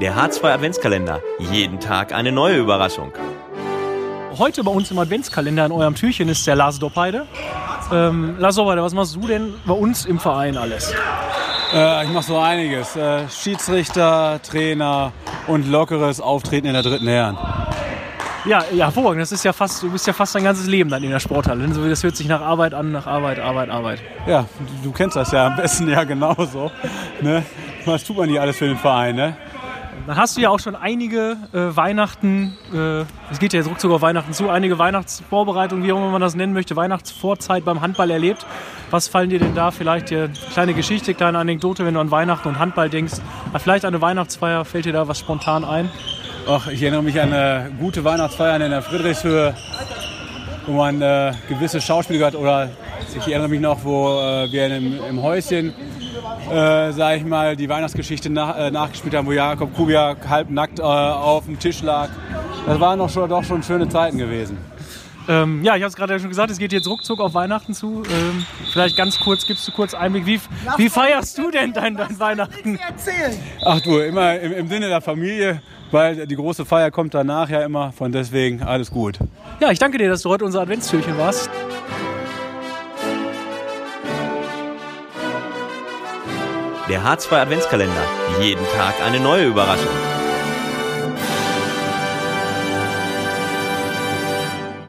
Der H2 Adventskalender. Jeden Tag eine neue Überraschung. Heute bei uns im Adventskalender in eurem Türchen ist der Lars Doppheide. Ähm, Lars Doppheide, was machst du denn bei uns im Verein alles? Äh, ich mache so einiges. Äh, Schiedsrichter, Trainer und lockeres Auftreten in der dritten Herren. Ja, ja, hervorragend. Das ist ja fast, du bist ja fast dein ganzes Leben dann in der Sporthalle. So, das hört sich nach Arbeit an, nach Arbeit, Arbeit, Arbeit. Ja, du, du kennst das ja am besten ja genauso. Ne? Was tut man hier alles für den Verein, ne? Dann hast du ja auch schon einige äh, Weihnachten, äh, es geht ja jetzt ruckzuck auf Weihnachten zu, einige Weihnachtsvorbereitungen, wie auch immer man das nennen möchte, Weihnachtsvorzeit beim Handball erlebt. Was fallen dir denn da vielleicht dir kleine Geschichte, kleine Anekdote, wenn du an Weihnachten und Handball denkst? Vielleicht eine Weihnachtsfeier, fällt dir da was spontan ein? Ach, ich erinnere mich an eine gute Weihnachtsfeier in der Friedrichshöhe, wo man äh, gewisse Schauspieler hat. Oder ich erinnere mich noch, wo äh, wir im, im Häuschen, äh, sag ich mal, die Weihnachtsgeschichte nach, äh, nachgespielt haben, wo Jakob Kubiak halbnackt äh, auf dem Tisch lag. Das waren doch schon, doch schon schöne Zeiten gewesen. Ähm, ja, ich habe es gerade schon gesagt, es geht jetzt ruckzuck auf Weihnachten zu. Ähm, vielleicht ganz kurz, gibst du kurz Einblick, wie, wie feierst du denn dein, dein Weihnachten? Ach du, immer im, im Sinne der Familie, weil die große Feier kommt danach ja immer, von deswegen alles gut. Ja, ich danke dir, dass du heute unser Adventstürchen warst. Der H2 Adventskalender. Jeden Tag eine neue Überraschung.